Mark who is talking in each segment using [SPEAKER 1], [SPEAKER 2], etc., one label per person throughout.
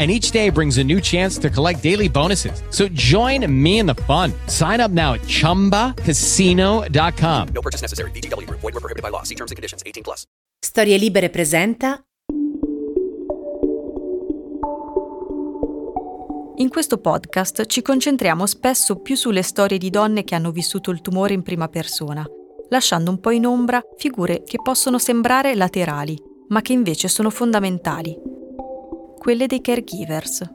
[SPEAKER 1] And each day brings a new chance to collect daily bonuses. So join me in the fun. Sign up now at chumbacasino.com.
[SPEAKER 2] No purchase necessary. VGW Group. Void were prohibited by law. See terms and conditions. 18 plus.
[SPEAKER 3] Storie Libere presenta
[SPEAKER 4] In questo podcast ci concentriamo spesso più sulle storie di donne che hanno vissuto il tumore in prima persona, lasciando un po' in ombra figure che possono sembrare laterali, ma che invece sono fondamentali. Quelle dei caregivers.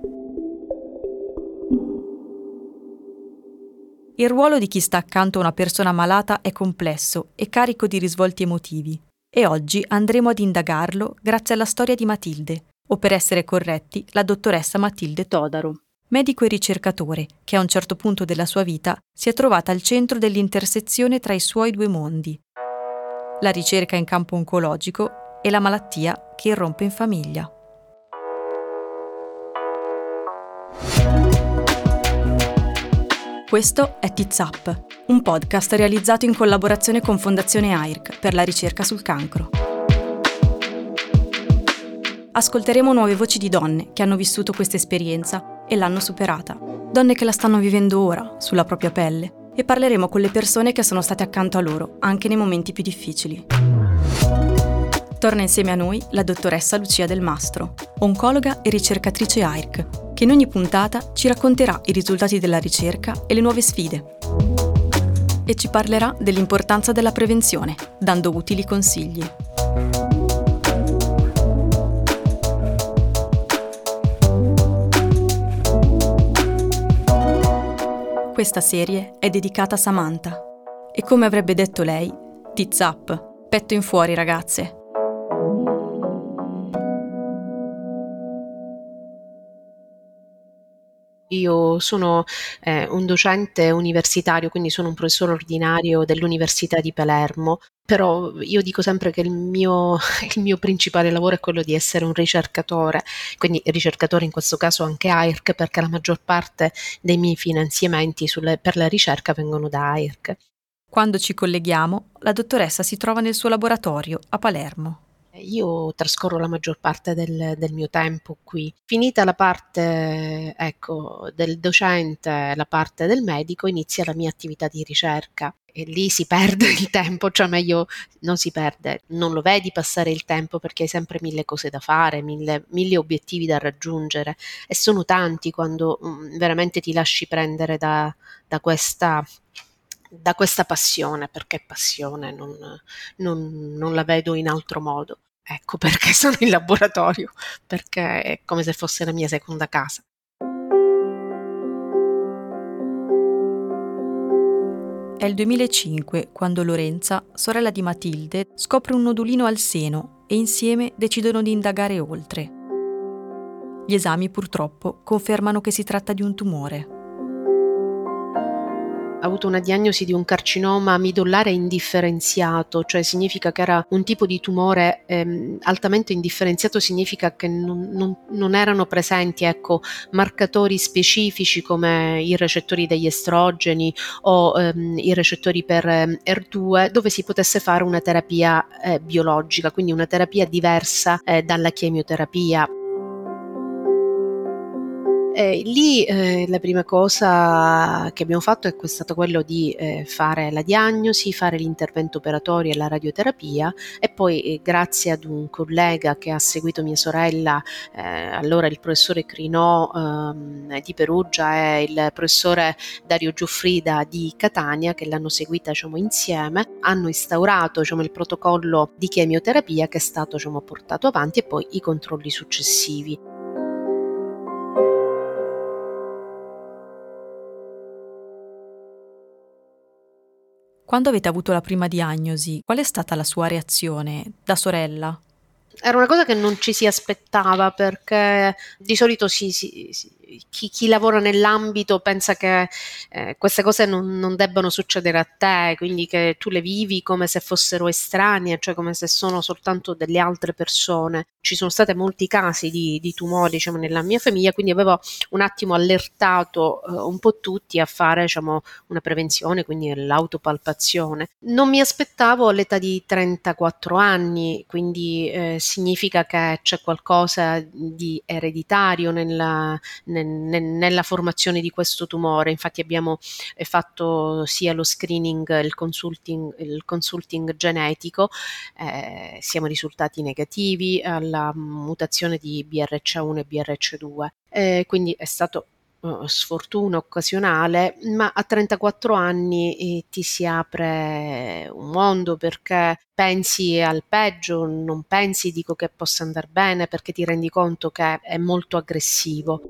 [SPEAKER 4] Il ruolo di chi sta accanto a una persona malata è complesso e carico di risvolti emotivi, e oggi andremo ad indagarlo grazie alla storia di Matilde, o per essere corretti, la dottoressa Matilde Todaro, medico e ricercatore che a un certo punto della sua vita si è trovata al centro dell'intersezione tra i suoi due mondi, la ricerca in campo oncologico e la malattia che irrompe in famiglia. Questo è Tiz Up, un podcast realizzato in collaborazione con Fondazione AIRC per la ricerca sul cancro. Ascolteremo nuove voci di donne che hanno vissuto questa esperienza e l'hanno superata, donne che la stanno vivendo ora, sulla propria pelle, e parleremo con le persone che sono state accanto a loro, anche nei momenti più difficili. Torna insieme a noi la dottoressa Lucia Del Mastro, oncologa e ricercatrice AIRC, che in ogni puntata ci racconterà i risultati della ricerca e le nuove sfide. E ci parlerà dell'importanza della prevenzione, dando utili consigli. Questa serie è dedicata a Samantha e come avrebbe detto lei, tits up, petto in fuori ragazze.
[SPEAKER 5] Io sono eh, un docente universitario, quindi sono un professore ordinario dell'Università di Palermo, però io dico sempre che il mio, il mio principale lavoro è quello di essere un ricercatore, quindi ricercatore in questo caso anche AIRC, perché la maggior parte dei miei finanziamenti sulle, per la ricerca vengono da AIRC.
[SPEAKER 4] Quando ci colleghiamo, la dottoressa si trova nel suo laboratorio a Palermo.
[SPEAKER 5] Io trascorro la maggior parte del, del, mio tempo qui. Finita la parte ecco, del docente, la parte del medico, inizia la mia attività di ricerca e lì si perde il tempo, cioè meglio non si perde, non lo vedi passare il tempo perché hai sempre mille cose da fare, mille, mille obiettivi da raggiungere e sono tanti quando um, veramente ti lasci prendere da, da questa da questa passione, perché passione non, non, non, la vedo in altro modo. Ecco perché sono in laboratorio, perché è come se fosse la mia seconda casa.
[SPEAKER 4] È il 2005 quando Lorenza, sorella di Matilde, scopre un nodulino al seno e insieme decidono di indagare oltre. Gli esami purtroppo confermano che si tratta di un tumore
[SPEAKER 5] ha avuto una diagnosi di un carcinoma midollare indifferenziato, cioè significa che era un tipo di tumore ehm, altamente indifferenziato, significa che non, non, non erano presenti ecco, marcatori specifici come i recettori degli estrogeni o ehm, i recettori per ehm, ER2 dove si potesse fare una terapia eh, biologica, quindi una terapia diversa eh, dalla chemioterapia. Eh, lì eh, la prima cosa che abbiamo fatto è stato quello di eh, fare la diagnosi, fare l'intervento operatorio e la radioterapia e poi eh, grazie ad un collega che ha seguito mia sorella, eh, allora il professore Crinò ehm, di Perugia e il professore Dario Giuffrida di Catania che l'hanno seguita diciamo, insieme, hanno instaurato diciamo, il protocollo di chemioterapia che è stato diciamo, portato avanti e poi i controlli successivi.
[SPEAKER 4] Quando avete avuto la prima diagnosi, qual è stata la sua reazione da sorella?
[SPEAKER 5] Era una cosa che non ci si aspettava perché di solito si, si, si chi, chi, lavora nell'ambito pensa che eh, queste cose non, non, debbano succedere a te, quindi che tu le vivi come se fossero estranee, cioè come se sono soltanto delle altre persone. Ci sono stati molti casi di, di tumori diciamo, nella mia famiglia, quindi avevo un attimo allertato eh, un po' tutti a fare diciamo, una prevenzione, quindi l'autopalpazione. Non mi aspettavo all'età di 34 anni, quindi eh, significa che c'è qualcosa di ereditario nella, nel nella formazione di questo tumore. Infatti abbiamo eh, fatto sia lo screening, il consulting, il consulting genetico, eh, siamo risultati negativi alla mutazione di BRCA1 e BRCA2. Eh, quindi è stato sfortuna occasionale, ma a 34 anni eh, ti si apre un mondo perché pensi al peggio, non pensi dico che possa andare bene perché ti rendi conto che è molto aggressivo.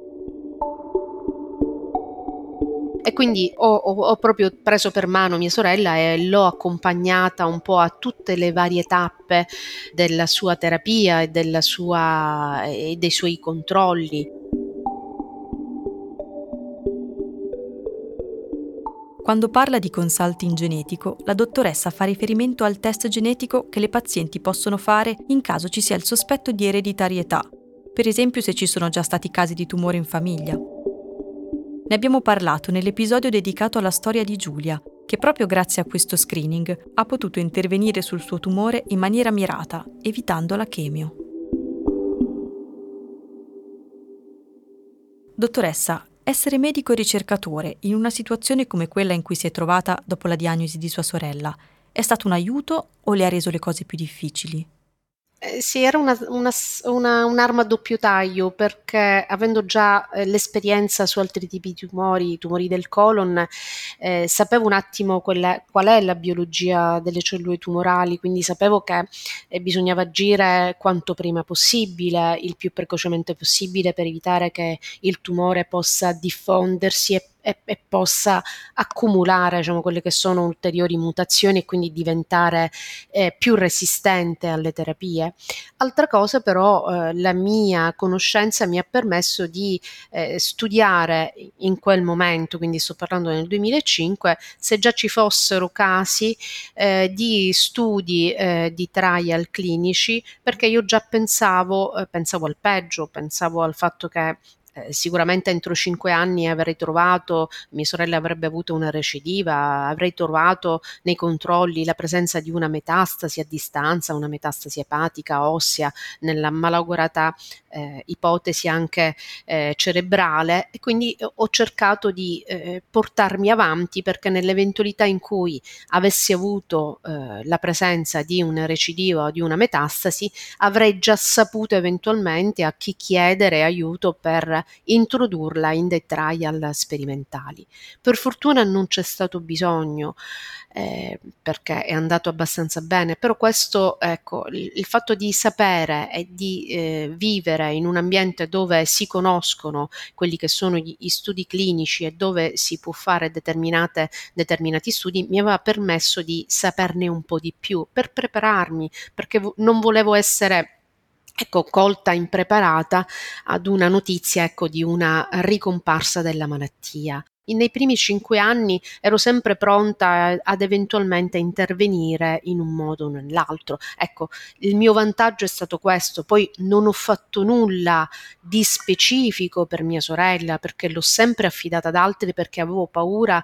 [SPEAKER 5] E quindi ho, ho, ho, proprio preso per mano mia sorella e l'ho accompagnata un po' a tutte le varie tappe della sua terapia e, sua, e dei suoi controlli.
[SPEAKER 4] Quando parla di consulting genetico, la dottoressa fa riferimento al test genetico che le pazienti possono fare in caso ci sia il sospetto di ereditarietà, per esempio se ci sono già stati casi di tumore in famiglia. Ne abbiamo parlato nell'episodio dedicato alla storia di Giulia, che proprio grazie a questo screening ha potuto intervenire sul suo tumore in maniera mirata, evitando la chemio. Dottoressa, essere medico e ricercatore in una situazione come quella in cui si è trovata dopo la diagnosi di sua sorella è stato un aiuto o le ha reso le cose più difficili?
[SPEAKER 5] Eh, sì, era una, una, una, un'arma a doppio taglio perché avendo già eh, l'esperienza su altri tipi di tumori, tumori del colon, eh, sapevo un attimo quella, qual è la biologia delle cellule tumorali, quindi sapevo che eh, bisognava agire quanto prima possibile, il più precocemente possibile per evitare che il tumore possa diffondersi e e, e possa accumulare diciamo, quelle che sono ulteriori mutazioni e quindi diventare eh, più resistente alle terapie. Altra cosa però eh, la mia conoscenza mi ha permesso di eh, studiare in quel momento, quindi sto parlando nel 2005, se già ci fossero casi eh, di studi eh, di trial clinici, perché io già pensavo, eh, pensavo al peggio, pensavo al fatto che eh, sicuramente entro cinque anni avrei trovato, mia sorella avrebbe avuto una recidiva, avrei trovato nei controlli la presenza di una metastasi a distanza, una metastasi epatica, ossea, nella malaugurata eh, ipotesi anche eh, cerebrale. E quindi eh, ho cercato di eh, portarmi avanti perché nell'eventualità in cui avessi avuto la presenza di una recidiva o di una metastasi avrei già saputo eventualmente a chi chiedere aiuto per introdurla in dei trial sperimentali. Per fortuna non c'è stato bisogno eh, perché è andato abbastanza bene, però questo, ecco, il, il fatto di sapere e di eh, vivere in un ambiente dove si conoscono quelli che sono gli, gli studi clinici e dove si può fare determinati studi mi aveva permesso di saperne un po' di più per prepararmi, perché vo- non volevo essere ecco, colta impreparata ad una notizia ecco, di una ricomparsa della malattia nei primi cinque anni ero sempre pronta ad eventualmente intervenire in un modo o nell'altro. Ecco, il mio vantaggio è stato questo, poi non ho fatto nulla di specifico per mia sorella perché l'ho sempre affidata ad altri perché avevo paura,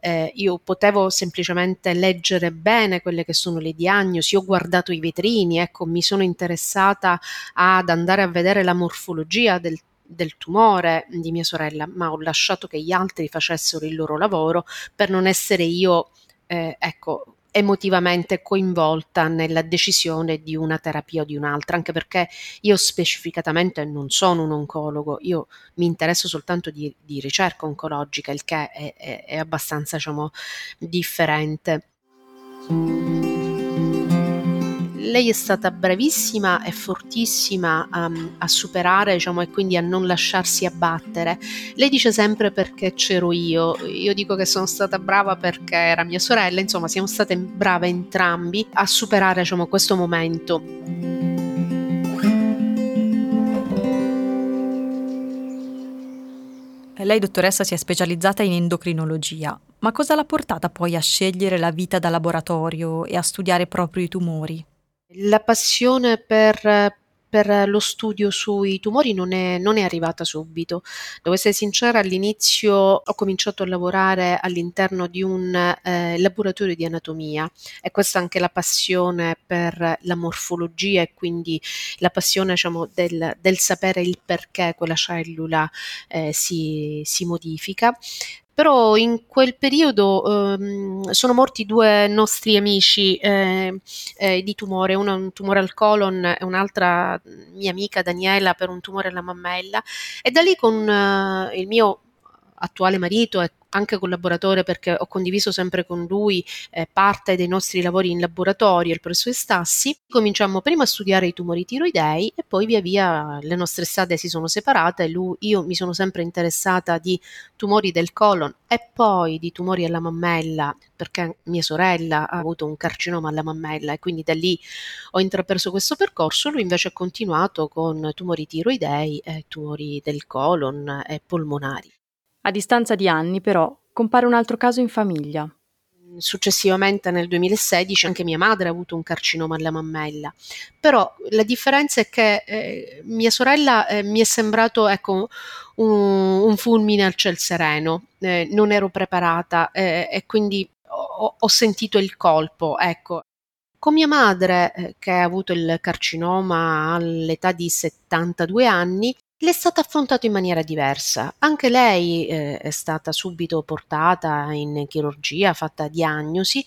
[SPEAKER 5] eh, io potevo semplicemente leggere bene quelle che sono le diagnosi, ho guardato i vetrini, ecco, mi sono interessata ad andare a vedere la morfologia del del tumore di mia sorella, ma ho lasciato che gli altri facessero il loro lavoro per non essere io, eh, ecco, emotivamente coinvolta nella decisione di una terapia o di un'altra, anche perché io specificatamente non sono un oncologo, io mi interesso soltanto di, di ricerca oncologica, il che è, è, è abbastanza, diciamo, differente. Lei è stata bravissima e fortissima um, a superare diciamo, e quindi a non lasciarsi abbattere. Lei dice sempre perché c'ero io, io dico che sono stata brava perché era mia sorella, insomma siamo state brave entrambi a superare diciamo, questo momento.
[SPEAKER 4] Lei, dottoressa, si è specializzata in endocrinologia, ma cosa l'ha portata poi a scegliere la vita da laboratorio e a studiare proprio i tumori?
[SPEAKER 5] La passione per per lo studio sui tumori non è, non è, arrivata subito. Devo essere sincera, all'inizio ho cominciato a lavorare all'interno di un eh, laboratorio di anatomia e questa è anche la passione per la morfologia e quindi la passione diciamo, del, del sapere il perché quella cellula eh, si, si modifica però in quel periodo ehm, sono morti due nostri amici eh, eh, di tumore, uno un tumore al colon e un'altra mia amica Daniela per un tumore alla mammella. E da lì con eh, il mio attuale marito e anche collaboratore perché ho condiviso sempre con lui eh, parte dei nostri lavori in laboratorio, il professor Stassi, cominciamo prima a studiare i tumori tiroidei e poi via via le nostre strade si sono separate, lui, io mi sono sempre interessata di tumori del colon e poi di tumori alla mammella perché mia sorella ha avuto un carcinoma alla mammella e quindi da lì ho intrapreso questo percorso, lui invece ha continuato con tumori tiroidei, e tumori del colon e polmonari.
[SPEAKER 4] A distanza di anni, però, compare un altro caso in famiglia.
[SPEAKER 5] Successivamente nel 2016 anche mia madre ha avuto un carcinoma alla mammella, però la differenza è che eh, mia sorella eh, mi è sembrato ecco, un, un, fulmine al ciel sereno, eh, non ero preparata eh, e quindi ho, ho, sentito il colpo. Ecco. Con mia madre, eh, che ha avuto il carcinoma all'età di 72 anni, le è stato affrontato in maniera diversa. Anche lei eh, è stata subito portata in chirurgia, fatta diagnosi.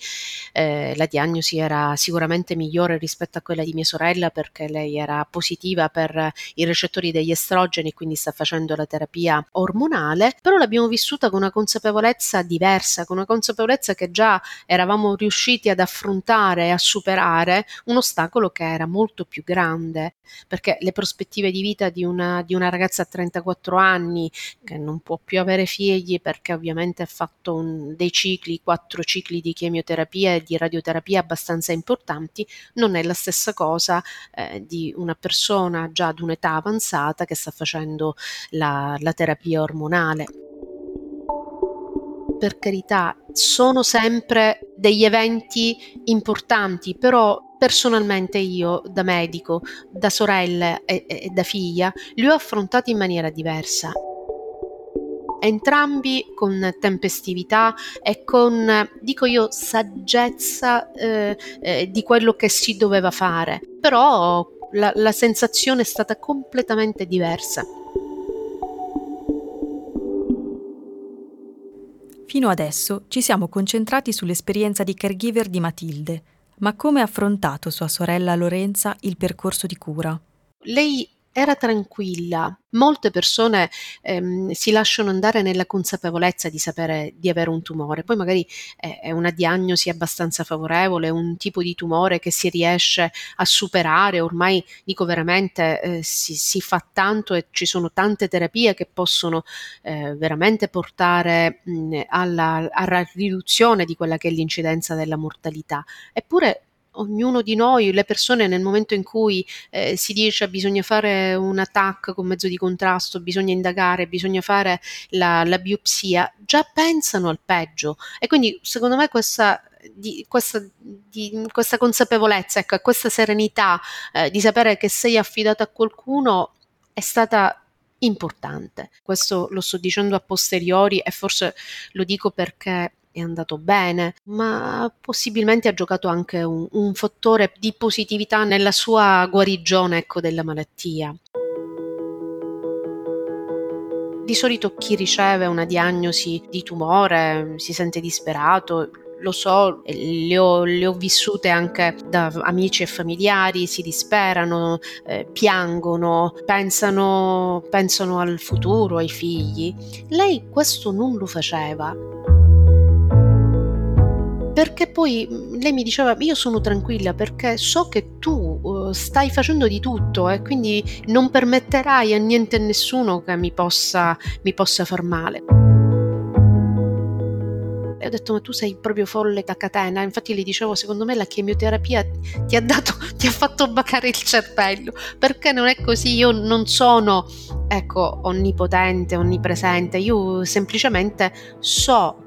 [SPEAKER 5] Eh, la diagnosi era sicuramente migliore rispetto a quella di mia sorella perché lei era positiva per i recettori degli estrogeni, quindi sta facendo la terapia ormonale, però l'abbiamo vissuta con una consapevolezza diversa, con una consapevolezza che già eravamo riusciti ad affrontare e a superare un ostacolo che era molto più grande, perché le prospettive di vita di una, di una una ragazza a 34 anni che non può più avere figli perché ovviamente ha fatto un, dei cicli, quattro cicli di chemioterapia e di radioterapia abbastanza importanti, non è la stessa cosa eh, di una persona già ad un'età avanzata che sta facendo la, la terapia ormonale. Per carità, sono sempre degli eventi importanti, però personalmente io da medico, da sorella e, e da figlia, li ho affrontati in maniera diversa. Entrambi con tempestività e con, dico io, saggezza eh, eh, di quello che si doveva fare, però la, la sensazione è stata completamente diversa.
[SPEAKER 4] Fino adesso ci siamo concentrati sull'esperienza di caregiver di Matilde, ma come ha affrontato sua sorella Lorenza il percorso di cura?
[SPEAKER 5] Lei era tranquilla. Molte persone ehm, si lasciano andare nella consapevolezza di sapere di avere un tumore, poi magari è, è una diagnosi abbastanza favorevole, un tipo di tumore che si riesce a superare, ormai dico veramente eh, si, si, fa tanto e ci sono tante terapie che possono eh, veramente portare mh, alla, alla riduzione di quella che è l'incidenza della mortalità. Eppure ognuno di noi, le persone nel momento in cui eh, si dice bisogna fare un attacco con mezzo di contrasto, bisogna indagare, bisogna fare la, la biopsia, già pensano al peggio e quindi secondo me questa di questa, di questa, consapevolezza, ecco, questa serenità eh, di sapere che sei affidato a qualcuno è stata importante. Questo lo sto dicendo a posteriori e forse lo dico perché è andato bene, ma possibilmente ha giocato anche un, un fattore di positività nella sua guarigione ecco, della malattia. Di solito chi riceve una diagnosi di tumore si sente disperato, lo so, le ho, le ho, vissute anche da amici e familiari, si disperano, eh, piangono, pensano, pensano al futuro, ai figli. Lei questo non lo faceva. Perché poi lei mi diceva io sono tranquilla perché so che tu uh, stai facendo di tutto e quindi non permetterai a niente e nessuno che mi possa, mi possa far male. E ho detto ma tu sei proprio folle da catena, infatti le dicevo secondo me la chemioterapia ti ha, dato, ti ha fatto bacare il cervello, perché non è così, io non sono ecco onnipotente, onnipresente, io semplicemente so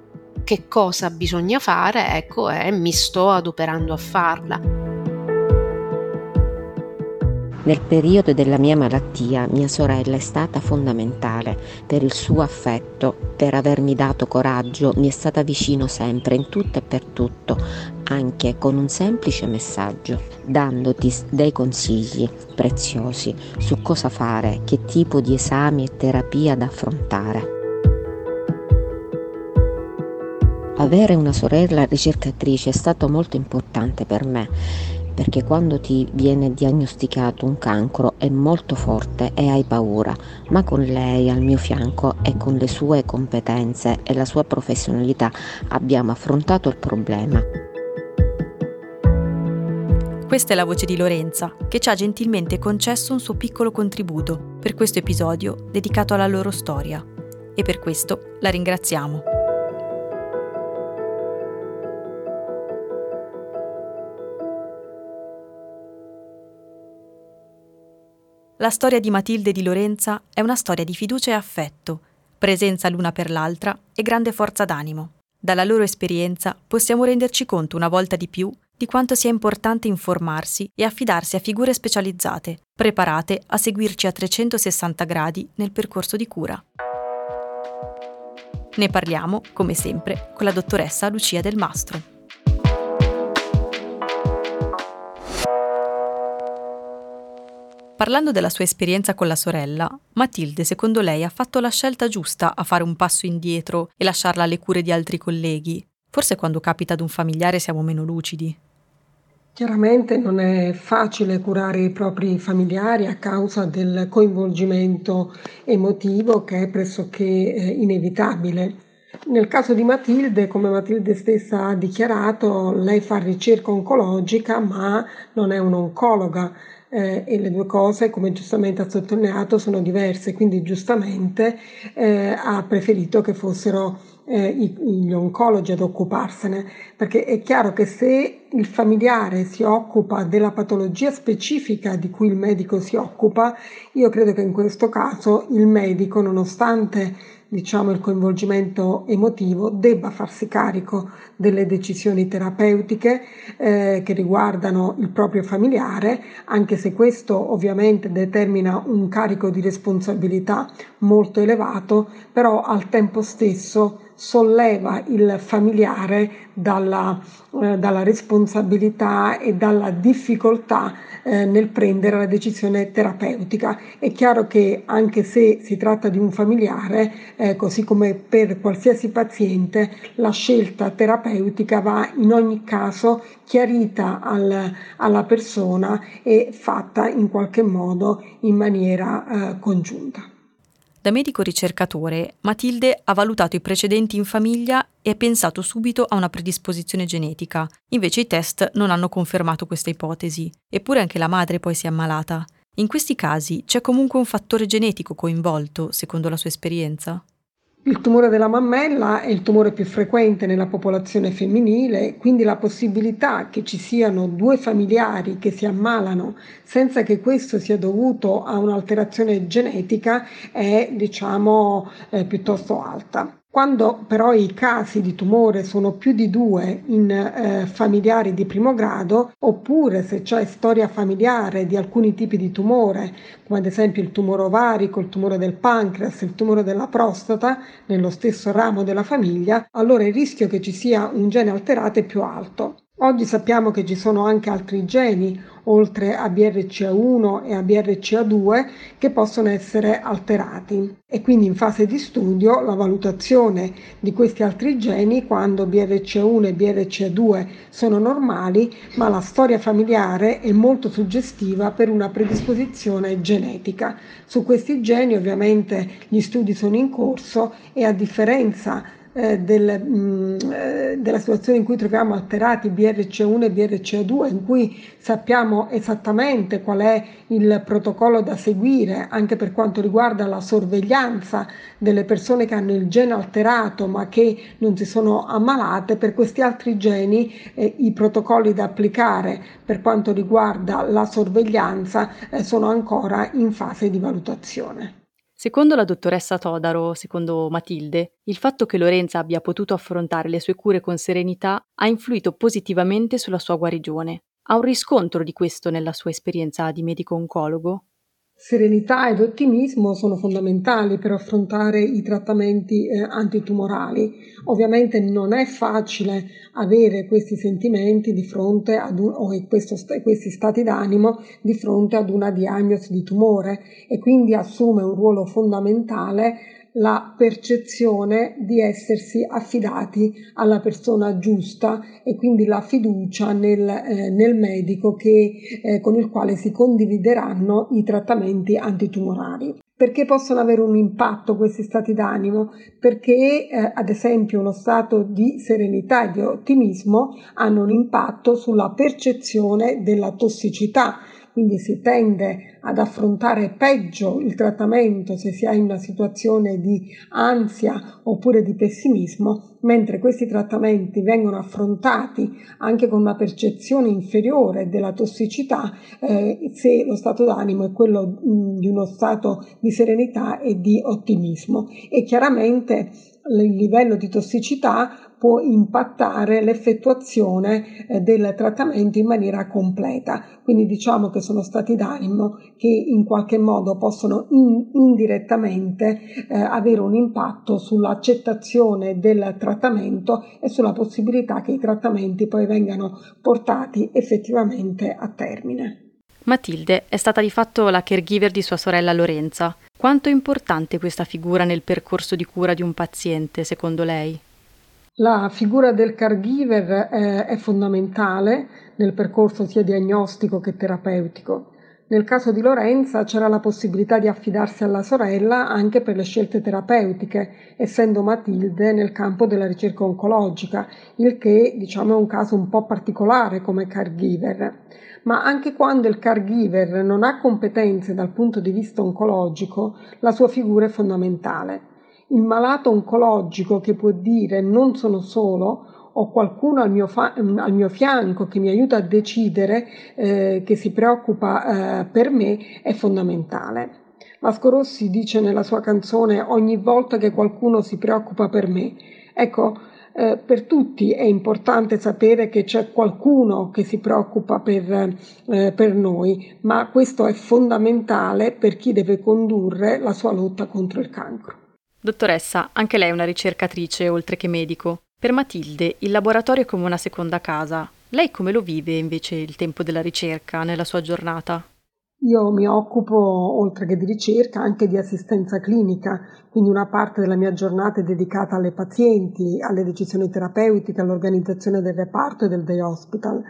[SPEAKER 5] che cosa bisogna fare, ecco, e mi sto adoperando a farla.
[SPEAKER 6] Nel periodo della mia malattia mia sorella è stata fondamentale per il suo affetto, per avermi dato coraggio, mi è stata vicino sempre in tutto e per tutto, anche con un semplice messaggio, dandoti dei consigli preziosi su cosa fare, che tipo di esami e terapia da affrontare. Avere una sorella ricercatrice è stato molto importante per me perché quando ti viene diagnosticato un cancro è molto forte e hai paura, ma con lei al mio fianco e con le sue competenze e la sua professionalità abbiamo affrontato il problema.
[SPEAKER 4] Questa è la voce di Lorenza, che ci ha gentilmente concesso un suo piccolo contributo per questo episodio dedicato alla loro storia. E per questo la ringraziamo. La storia di Matilde e di Lorenza è una storia di fiducia e affetto, presenza l'una per l'altra e grande forza d'animo. Dalla loro esperienza possiamo renderci conto una volta di più di quanto sia importante informarsi e affidarsi a figure specializzate, preparate a seguirci a 360 gradi nel percorso di cura. Ne parliamo, come sempre, con la dottoressa Lucia Del Mastro. Parlando della sua esperienza con la sorella, Matilde secondo lei ha fatto la scelta giusta a fare un passo indietro e lasciarla alle cure di altri colleghi. Forse quando capita ad un familiare siamo meno lucidi.
[SPEAKER 7] Chiaramente non è facile curare i propri familiari a causa del coinvolgimento emotivo che è pressoché eh, inevitabile. Nel caso di Matilde, come Matilde stessa ha dichiarato, lei fa ricerca oncologica ma non è un'oncologa eh, e le due cose, come giustamente ha sottolineato, sono diverse, quindi giustamente eh, ha preferito che fossero eh, gli oncologi ad occuparsene, perché è chiaro che se il familiare si occupa della patologia specifica di cui il medico si occupa, io credo che in questo caso il medico, nonostante diciamo, il coinvolgimento emotivo debba farsi carico delle decisioni terapeutiche eh, che riguardano il proprio familiare, anche se questo ovviamente determina un carico di responsabilità molto elevato, però al tempo stesso solleva il familiare dalla, eh, dalla responsabilità e dalla difficoltà eh, nel prendere la decisione terapeutica. È chiaro che anche se si tratta di un familiare, eh, così come per qualsiasi paziente, la scelta terapeutica va in ogni caso chiarita al, alla persona e fatta in qualche modo in maniera eh, congiunta.
[SPEAKER 4] Da medico ricercatore, Matilde ha valutato i precedenti in famiglia e ha pensato subito a una predisposizione genetica. Invece i test non hanno confermato questa ipotesi. Eppure anche la madre poi si è ammalata. In questi casi c'è comunque un fattore genetico coinvolto, secondo la sua esperienza?
[SPEAKER 7] Il tumore della mammella è il tumore più frequente nella popolazione femminile, quindi la possibilità che ci siano due familiari che si ammalano senza che questo sia dovuto a un'alterazione genetica è diciamo eh, piuttosto alta. Quando però i casi di tumore sono più di due in eh, familiari di primo grado, oppure se c'è storia familiare di alcuni tipi di tumore, come ad esempio il tumore ovarico, il tumore del pancreas, il tumore della prostata, nello stesso ramo della famiglia, allora il rischio che ci sia un gene alterato è più alto. Oggi sappiamo che ci sono anche altri geni, oltre a BRCA1 e a BRCA2, che possono essere alterati. E quindi in fase di studio la valutazione di questi altri geni, quando BRCA1 e BRCA2 sono normali, ma la storia familiare è molto suggestiva per una predisposizione genetica. Su questi geni ovviamente gli studi sono in corso e a differenza eh, del, mh, mm, eh, della situazione in cui troviamo alterati BRCA1 e BRCA2, in cui sappiamo esattamente qual è il protocollo da seguire anche per quanto riguarda la sorveglianza delle persone che hanno il gene alterato ma che non si sono ammalate, per questi altri geni eh, i protocolli da applicare per quanto riguarda la sorveglianza eh, sono ancora in fase di valutazione.
[SPEAKER 4] Secondo la dottoressa Todaro, secondo Matilde, il fatto che Lorenza abbia potuto affrontare le sue cure con serenità ha influito positivamente sulla sua guarigione. Ha un riscontro di questo nella sua esperienza di medico oncologo?
[SPEAKER 7] Serenità ed ottimismo sono fondamentali per affrontare i trattamenti eh, antitumorali. Ovviamente non è facile avere questi sentimenti di fronte ad un, o questo, questi stati d'animo di fronte ad una diagnosi di tumore e quindi assume un ruolo fondamentale la percezione di essersi affidati alla persona giusta e quindi la fiducia nel, eh, nel medico che, eh, con il quale si condivideranno i trattamenti antitumorali. Perché possono avere un impatto questi stati d'animo? Perché eh, ad esempio lo stato di serenità e di ottimismo hanno un impatto sulla percezione della tossicità quindi si tende ad affrontare peggio il trattamento se si è in una situazione di ansia oppure di pessimismo, mentre questi trattamenti vengono affrontati anche con una percezione inferiore della tossicità eh, se lo stato d'animo è quello mh, di uno stato di serenità e di ottimismo. E chiaramente il livello di tossicità può impattare l'effettuazione eh, del trattamento in maniera completa. Quindi diciamo che sono stati d'animo che in qualche modo possono in, indirettamente eh, avere un impatto sull'accettazione del trattamento e sulla possibilità che i trattamenti poi vengano portati effettivamente a termine.
[SPEAKER 4] Matilde è stata di fatto la caregiver di sua sorella Lorenza. Quanto è importante questa figura nel percorso di cura di un paziente, secondo lei?
[SPEAKER 7] La figura del caregiver è, è fondamentale nel percorso sia diagnostico che terapeutico. Nel caso di Lorenza c'era la possibilità di affidarsi alla sorella anche per le scelte terapeutiche, essendo Matilde nel campo della ricerca oncologica, il che diciamo è un caso un po' particolare come caregiver. Ma anche quando il caregiver non ha competenze dal punto di vista oncologico, la sua figura è fondamentale il malato oncologico che può dire non sono solo, ho qualcuno al mio, fa- al mio, fianco che mi aiuta a decidere, eh, che si preoccupa eh, per me, è fondamentale. Vasco Rossi dice nella sua canzone ogni volta che qualcuno si preoccupa per me. Ecco, eh, per tutti è importante sapere che c'è qualcuno che si preoccupa per, eh, per noi, ma questo è fondamentale per chi deve condurre la sua lotta contro il cancro.
[SPEAKER 4] Dottoressa, anche lei è una ricercatrice oltre che medico. Per Matilde il laboratorio è come una seconda casa. Lei come lo vive invece il tempo della ricerca nella sua giornata?
[SPEAKER 7] Io mi occupo, oltre che di ricerca, anche di assistenza clinica, quindi una parte della mia giornata è dedicata alle pazienti, alle decisioni terapeutiche, all'organizzazione del reparto e del day hospital.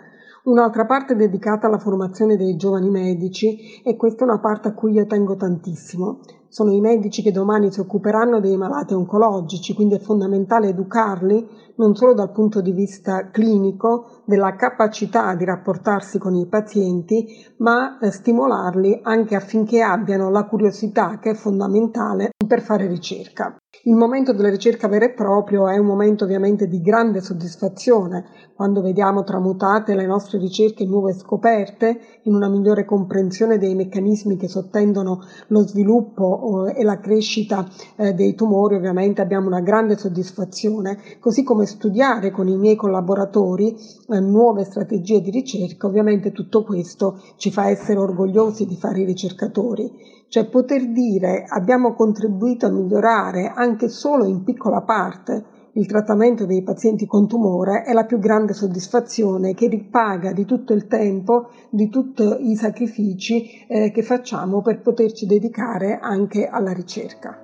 [SPEAKER 7] Un'altra parte è dedicata alla formazione dei giovani medici e questa è una parte a cui io tengo tantissimo sono i medici che domani si occuperanno dei malati oncologici, quindi è fondamentale educarli non solo dal punto di vista clinico, della capacità di rapportarsi con i pazienti, ma eh, stimolarli anche affinché abbiano la curiosità che è fondamentale per fare ricerca. Il momento della ricerca vera e propria è un momento ovviamente di grande soddisfazione, quando vediamo tramutate le nostre ricerche in nuove scoperte, in una migliore comprensione dei meccanismi che sottendono lo sviluppo e la crescita eh, dei tumori, ovviamente abbiamo una grande soddisfazione, così come studiare con i miei collaboratori eh, nuove strategie di ricerca, ovviamente tutto questo ci fa essere orgogliosi di fare i ricercatori. Cioè poter dire abbiamo contribuito a migliorare anche solo in piccola parte il trattamento dei pazienti con tumore è la più grande soddisfazione che ripaga di tutto il tempo, di tutti i sacrifici eh, che facciamo per poterci dedicare anche alla ricerca.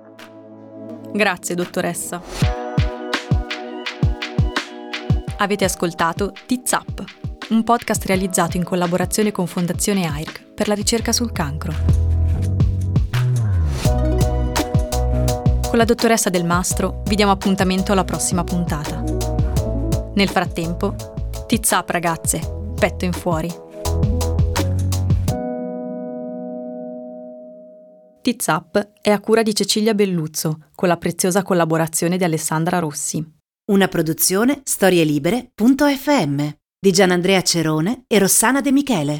[SPEAKER 4] Grazie dottoressa. Avete ascoltato Tizap, un podcast realizzato in collaborazione con Fondazione AIRC per la ricerca sul cancro. Con la dottoressa Del Mastro vi diamo appuntamento alla prossima puntata. Nel frattempo, tizz up ragazze, petto in fuori. Tizz Up è a cura di Cecilia Belluzzo, con la preziosa collaborazione di Alessandra Rossi.
[SPEAKER 3] Una produzione storielibere.fm di Gianandrea Cerone e Rossana De Michele.